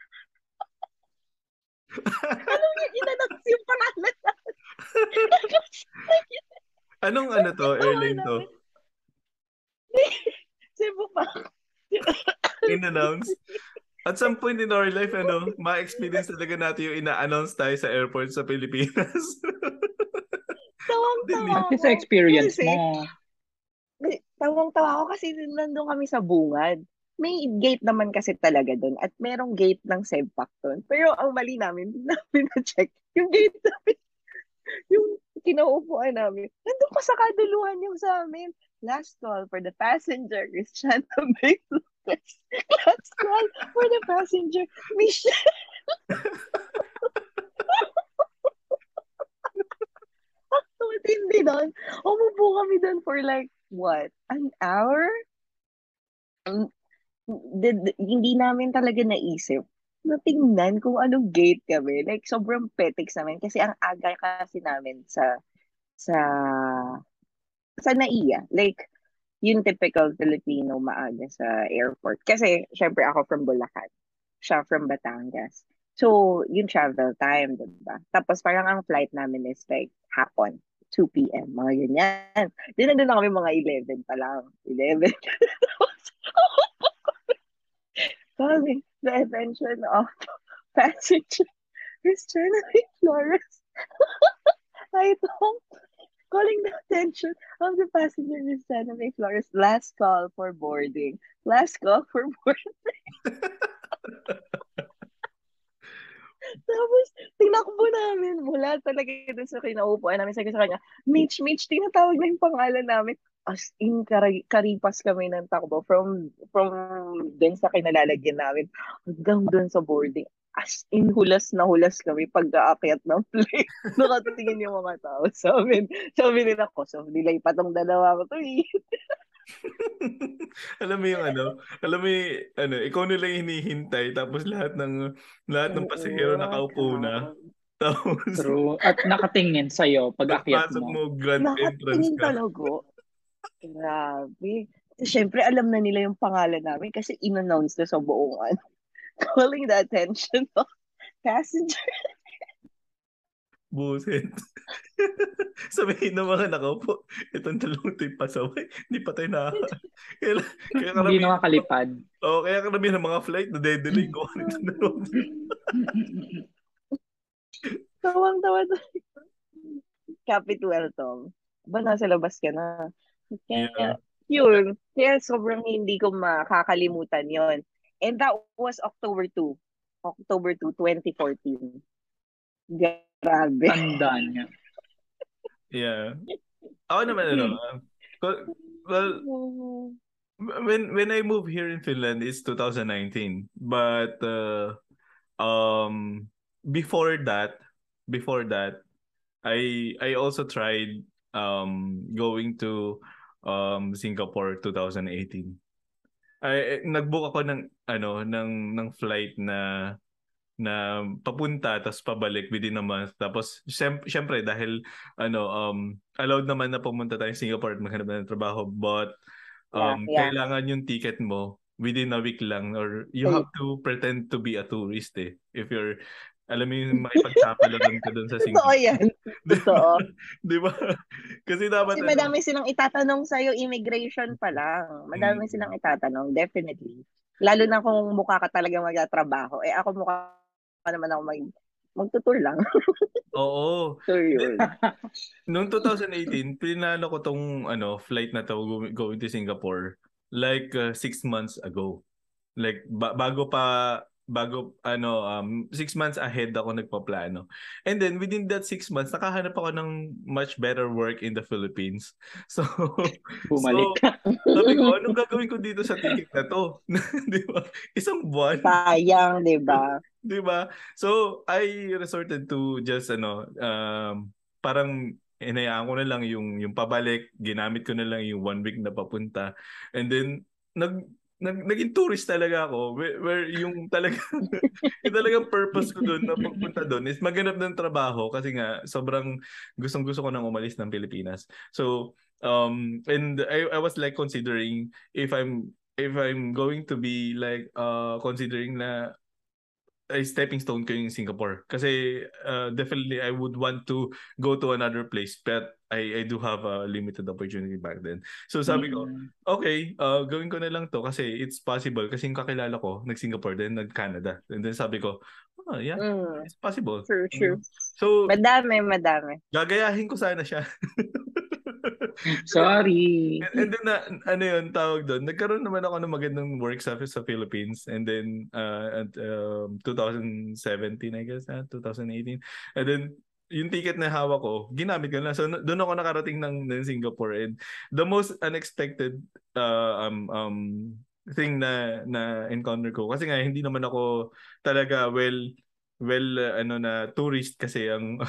Alam niyo, inannounce yung pangalan namin. Anong ano to, airline to? Cebu pa. In-announce? At some point in our life, ano, ma-experience talaga natin yung ina-announce tayo sa airport sa Pilipinas. Tawang-tawa least sa experience Kasi- mo. Tawang-tawa ako kasi nandun kami sa bungad. May gate naman kasi talaga doon at merong gate ng Sebpak doon. Pero ang mali namin, hindi namin na-check. Yung gate namin, yung kinaupuan namin, nandun pa sa kaduluhan yung sa amin. Last call for the passenger, Cristiano Bay Lucas. Last call for the passenger, Michelle. Matindi doon. Umupo kami doon for like, what, an hour? um, hindi namin talaga naisip na tingnan kung anong gate kami. Like, sobrang petics namin. Kasi ang aga kasi namin sa sa sa NAIA. Like, yung typical Filipino maaga sa airport. Kasi, syempre ako from Bulacan. Siya from Batangas. So, yung travel time, diba? Tapos parang ang flight namin is like hapon. 2 p.m. Mga ganyan. Di na doon kami mga 11 pa lang. 11. Calling the attention of passenger Christiana Flores. I don't calling the attention of the passenger Christiana Flores. Last call for boarding. Last call for boarding. Tapos, tinakbo namin mula talaga dun sa kinaupuan namin. Sabi sa kanya, Mitch, Mitch, tinatawag na yung pangalan namin. As in, kar- karipas kami ng takbo from from dun sa kinalalagyan namin hanggang dun sa boarding. As in, hulas na hulas kami pag-aakyat ng plane. Nakatingin yung mga tao sa amin. Sabi nila ko, so nilay pa tong dalawa ko to eh. alam mo yung ano, alam mo yung, ano, ikaw nila hinihintay tapos lahat ng lahat ng pasahero nakaupo na. Tapos True. At nakatingin sa iyo pag akyat mo. mo. grand entrance ka. talaga. Grabe. Siyempre, alam na nila yung pangalan namin kasi in-announce na sa buong ano. Calling the attention of passenger. Buset. Sabihin ng mga nakaupo, itong dalawang tayo pasaway, hindi pa tayo na... kaya, kaya karami, hindi nakakalipad. Oo, oh, kaya karami ng mga flight na dedelay ko. Tawang-tawa to. Kapit welcome. Ba nasa labas ka na? Kaya, yeah. yun. Kaya sobrang hindi ko makakalimutan yon And that was October 2. October 2, 2014. Grabe. Tanda niya. Yeah. Ako naman ano, well, when when I moved here in Finland it's 2019. But uh, um before that, before that, I I also tried um going to um Singapore 2018. Ay nagbook ako ng ano ng ng flight na na papunta tapos pabalik within a month. Tapos syempre dahil ano um allowed naman na pumunta tayo sa Singapore at maghanap ng trabaho but um yeah, yeah. kailangan yung ticket mo within a week lang or you have to pretend to be a tourist eh if you're alam mo yung makipagsapalagan ka doon sa Singapore. Totoo yan. Totoo. Di ba? Kasi dapat... Kasi madami silang itatanong sa'yo, immigration pa lang. Madami hmm. silang itatanong, definitely. Lalo na kung mukha ka talaga magtatrabaho. Eh ako mukha pa naman ako mag magtutur lang. Oo. So yun. Noong 2018, pinano ko tong ano, flight na to going to Singapore like uh, six months ago. Like ba- bago pa bago ano um six months ahead ako nagpaplano. And then within that six months nakahanap ako ng much better work in the Philippines. So bumalik. So, sabi ko anong gagawin ko dito sa ticket na to? 'Di ba? Isang buwan. Sayang, 'di ba? 'Di ba? So I resorted to just ano um parang inayaan ko na lang yung yung pabalik, ginamit ko na lang yung one week na papunta. And then nag nag, naging tourist talaga ako where, where yung talaga yung talagang purpose ko doon na pagpunta doon is maghanap ng trabaho kasi nga sobrang gustong gusto ko nang umalis ng Pilipinas. So um and I I was like considering if I'm if I'm going to be like uh considering na a stepping stone ko yung Singapore. Kasi uh, definitely I would want to go to another place but I I do have a limited opportunity back then. So sabi ko, mm. okay, uh, gawin ko na lang to kasi it's possible. Kasi yung kakilala ko, nag-Singapore then nag-Canada. And then sabi ko, oh yeah, mm. it's possible. True, true. So, madami, madami. Gagayahin ko sana siya. Sorry. And, and then na, ano yun tawag doon, nagkaroon naman ako ng magandang work sa sa Philippines and then uh, at um, 2017 I guess, uh, 2018. And then yung ticket na hawak ko, ginamit ko na. So doon ako nakarating ng, ng Singapore and the most unexpected uh, um um thing na na encounter ko kasi nga hindi naman ako talaga well well uh, ano na tourist kasi ang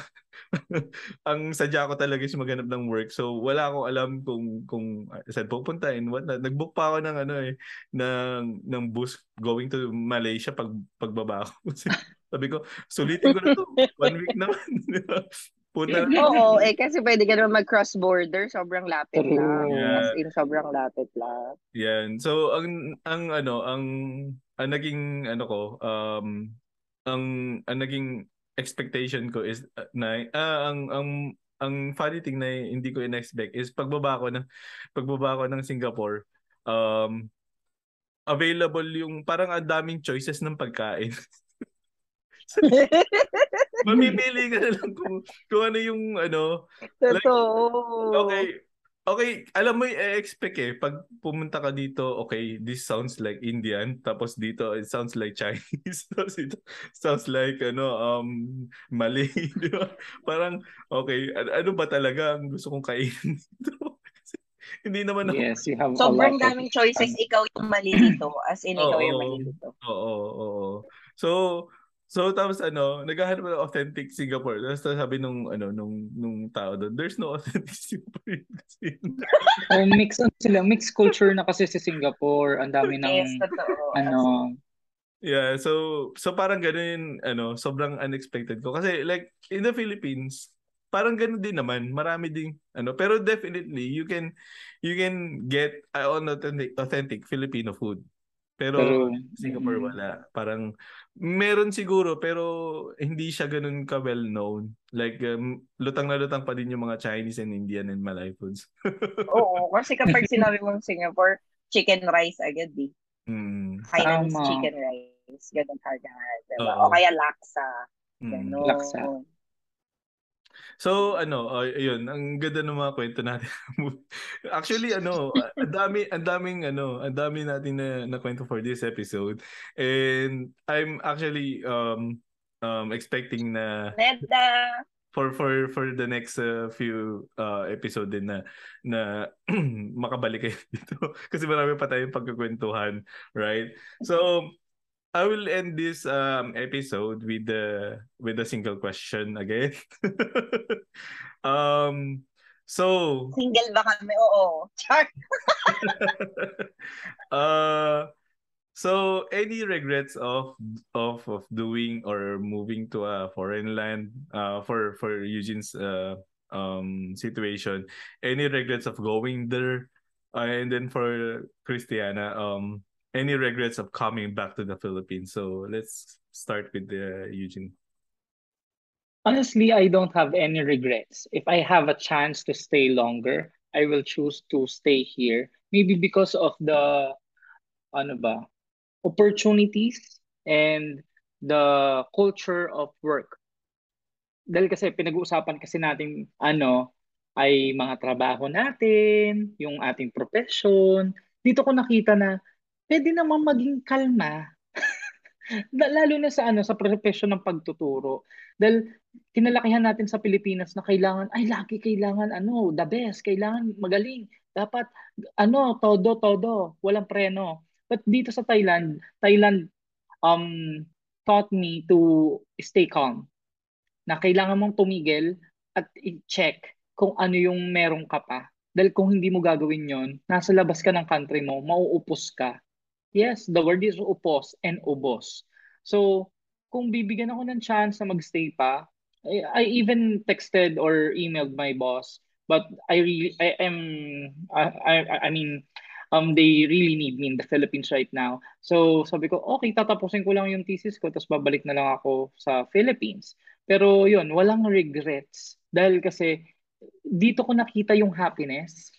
ang sadya ko talaga is maghanap ng work. So wala akong alam kung kung uh, saan pupuntahin. What na. Nagbook pa ako ng ano eh ng ng bus going to Malaysia pag pagbaba ko. Sabi ko, sulitin ko na to. One week naman. Punta na. Oo, eh kasi pwede ka naman mag-cross border, sobrang lapit lang. Yeah. As in sobrang lapit lang. Yan. So ang ang ano, ang ang naging ano ko um ang ang naging expectation ko is uh, na uh, ang ang ang funny thing na hindi ko in-expect is pagbaba ko ng pagbaba ko ng Singapore um available yung parang ang daming choices ng pagkain. Mamimili ka na lang kung, kung ano yung ano. Totoo. Like, okay, Okay, alam mo i-expect eh. Pag pumunta ka dito, okay, this sounds like Indian. Tapos dito, it sounds like Chinese. Tapos dito, sounds like, ano, um, Malay. Di ba? Parang, okay, ano ba talaga ang gusto kong kainin dito? Hindi naman ako. Yes, you have Sobrang daming choices. Ikaw yung mali dito. As in, ikaw yung mali dito. Oo, oo, oo. So, So tapos ano, naghahanap ng authentic Singapore. Tapos sabi nung ano nung nung tao doon, there's no authentic Singapore. oh, mix on sila, mix culture na kasi sa Singapore. Ang dami ng yes, ano Yeah, so so parang ganun ano, sobrang unexpected ko kasi like in the Philippines, parang ganun din naman. Marami ding ano, pero definitely you can you can get uh, authentic authentic Filipino food. Pero, pero Singapore wala. Parang meron siguro pero hindi siya ganun ka well known. Like um, lutang na lutang pa din yung mga Chinese and Indian and Malay foods. Oo, kasi kapag sinabi mong Singapore, chicken rice agad eh. Mm. Hainanese um, chicken rice. Ganun agad. Diba? O kaya laksa. Mm. Laksa. So ano, uh, ang ganda ng mga kwento natin. Actually ano, ang dami ang daming ano, ang dami natin na na kwento for this episode. And I'm actually um um expecting na Neda for for for the next uh, few uh, episode din na na makabalik kayo dito kasi marami pa tayong pagkukwentuhan, right? So I will end this um episode with the with a single question again. um so single ba kami? Oo. Char. uh so any regrets of of of doing or moving to a foreign land uh for for Eugene's uh um situation any regrets of going there uh, and then for Christiana um any regrets of coming back to the Philippines? So let's start with uh, Eugene. Honestly, I don't have any regrets. If I have a chance to stay longer, I will choose to stay here. Maybe because of the ano ba, opportunities and the culture of work. Dahil kasi pinag-uusapan kasi natin ano ay mga trabaho natin, yung ating profession. Dito ko nakita na pwede naman maging kalma. Lalo na sa ano sa profession ng pagtuturo. Dahil kinalakihan natin sa Pilipinas na kailangan ay lagi kailangan ano, the best, kailangan magaling. Dapat ano, todo todo, walang preno. But dito sa Thailand, Thailand um taught me to stay calm. Na kailangan mong tumigil at i-check kung ano yung meron ka pa. Dahil kung hindi mo gagawin yon, nasa labas ka ng country mo, mauupos ka Yes, the word is upos and ubos. So, kung bibigyan ako ng chance na magstay pa, I, I even texted or emailed my boss, but I really I am I, I I mean um they really need me in the Philippines right now. So sabi ko, okay, tatapusin ko lang yung thesis ko tapos babalik na lang ako sa Philippines. Pero yun, walang regrets dahil kasi dito ko nakita yung happiness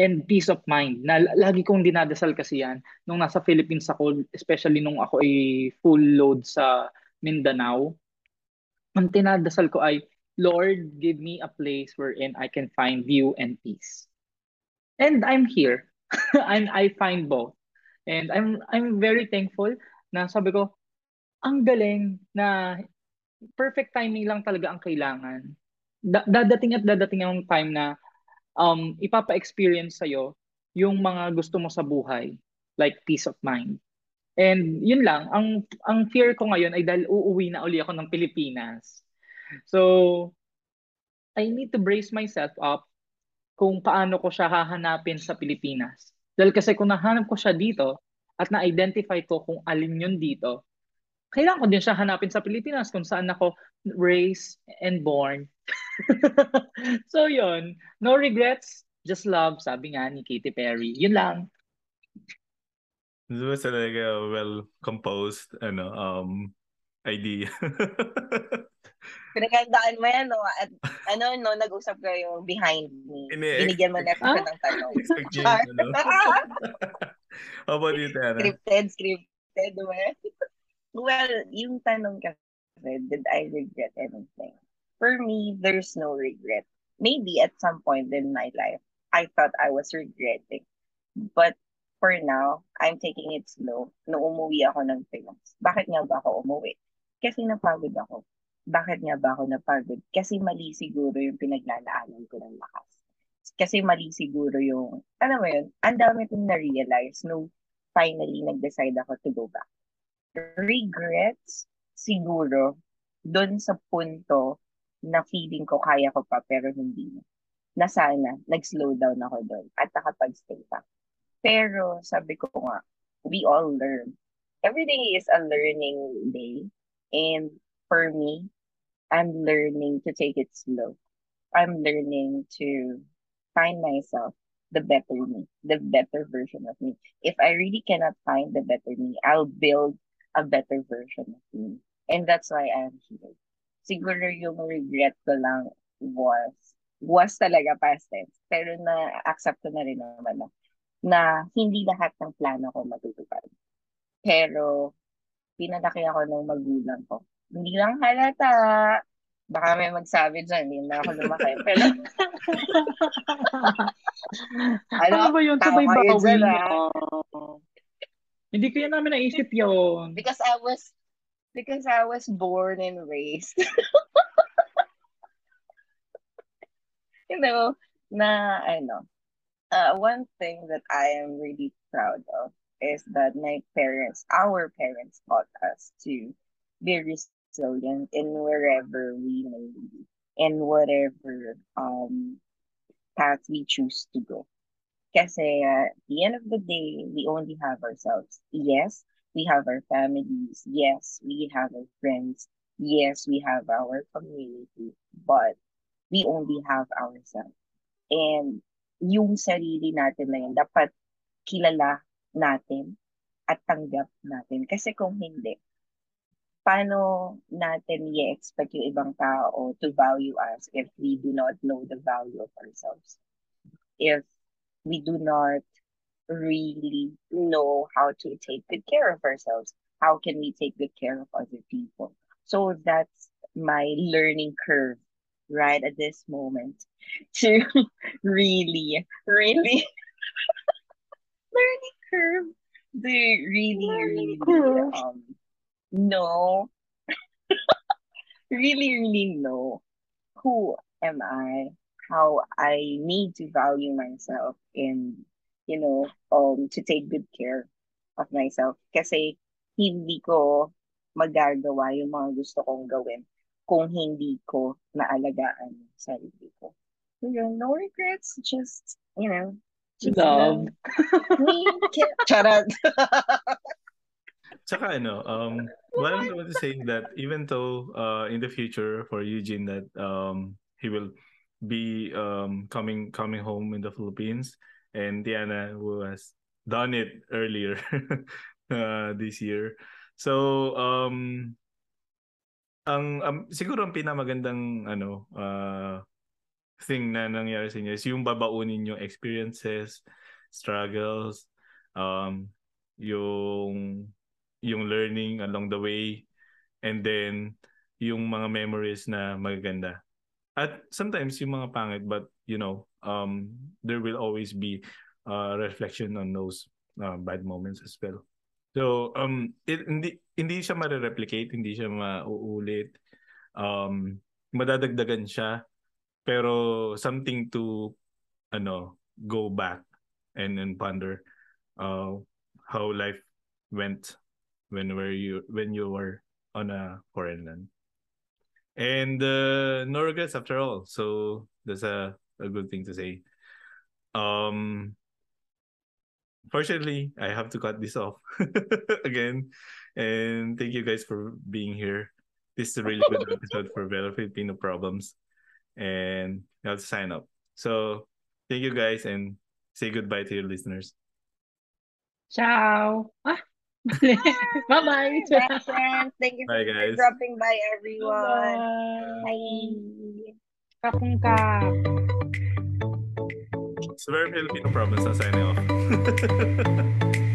and peace of mind na lagi kong dinadasal kasi yan nung nasa Philippines ako especially nung ako ay full load sa Mindanao. Ang tinadasal ko ay Lord give me a place wherein I can find view and peace. And I'm here. And I find both. And I'm I'm very thankful na sabi ko ang galing na perfect timing lang talaga ang kailangan. Dadating at dadating ang time na um, ipapa-experience sa'yo yung mga gusto mo sa buhay, like peace of mind. And yun lang, ang ang fear ko ngayon ay dahil uuwi na uli ako ng Pilipinas. So, I need to brace myself up kung paano ko siya hahanapin sa Pilipinas. Dahil kasi kung nahanap ko siya dito at na-identify ko kung alin yun dito, kailangan ko din siya hanapin sa Pilipinas kung saan ako raised and born. so yun, no regrets, just love, sabi nga ni Katy Perry. Yun lang. This was like a well-composed ano, um, idea. Pinagandaan mo yan, no? At ano, no, nag-usap ko yung behind me. Ini- Binigyan mo na ako ah? ng tanong. Ano? How about you, Tara? Scripted, scripted, well. Well, yung tanong kasi, did I regret anything? For me, there's no regret. Maybe at some point in my life, I thought I was regretting. But for now, I'm taking it slow. No umuwi ako ng Pinas. Bakit nga ba ako umuwi? Kasi napagod ako. Bakit nga ba ako napagod? Kasi mali siguro yung pinaglalaanan ko ng lakas. Kasi mali siguro yung, ano mo yun, ang dami kong na-realize no finally nag-decide ako to go back. Regrets, siguro, doon sa punto na feeling ko kaya ko pa pero hindi na. Na sana, nag-slow down ako doon at nakapag-stay pa. Pero sabi ko nga, we all learn. Every day is a learning day. And for me, I'm learning to take it slow. I'm learning to find myself, the better me, the better version of me. If I really cannot find the better me, I'll build a better version of me. And that's why I'm here. Siguro yung regret ko lang was, was talaga past tense. Pero na-accept ko na rin naman na na hindi lahat ng plano ko matutupad. Pero, pinalaki ako ng magulang ko. Hindi lang halata. Baka may magsabi dyan, hindi na ako lumaki. Pero, ano, ano ba yun? Sabay ba dyan, Hindi kaya namin naisip. Because I was, because I was born and raised. you know, na, ano, uh, one thing that I am really proud of is that my parents, our parents, taught us to be resilient in wherever we may be, in whatever um path we choose to go. Because uh, at the end of the day, we only have ourselves. Yes, we have our families. Yes, we have our friends. Yes, we have our community. But we only have ourselves. And yung sarili natin na yun, dapat kilala natin at tanggap natin. Kasi kung hindi, paano natin i-expect yung ibang tao to value us if we do not know the value of ourselves? If we do not really know how to take good care of ourselves, how can we take good care of other people? So that's my learning curve right at this moment to really, really learning curve. To really, really um know? Really, really know who am I, how I need to value myself and you know, um to take good care of myself. Kasi hindi ko magagawa yung mga gusto kong gawin kung hindi ko naalagaan yung sarili ko. So, yun, no regrets, just, you know, just love. me, charot. Tsaka ano, um, what I want to say that even though uh, in the future for Eugene that um, he will be um, coming coming home in the Philippines and Diana who has done it earlier uh, this year. So um, ang um, siguro ang pinamagandang ano uh, thing na nangyari sa inyo is yung babaunin yung experiences, struggles, um, yung yung learning along the way and then yung mga memories na magaganda. At sometimes yung mga pangit but you know, um there will always be uh, reflection on those uh, bad moments as well. So um it, hindi hindi siya ma-replicate, hindi siya mauulit. Um madadagdagan siya pero something to ano go back and and ponder uh, how life went when were you when you were on a foreign land. And uh, no regrets after all. So that's a, a good thing to say. Um fortunately I have to cut this off again. And thank you guys for being here. This is a really good episode for Velo Filipino Problems. And I have to sign up. So thank you guys and say goodbye to your listeners. Ciao. Ah. Bye-bye. friends. Thank you Bye, for guys. dropping by, everyone. Bye. Bye. Kakong ka. It's a very Filipino province na signing off.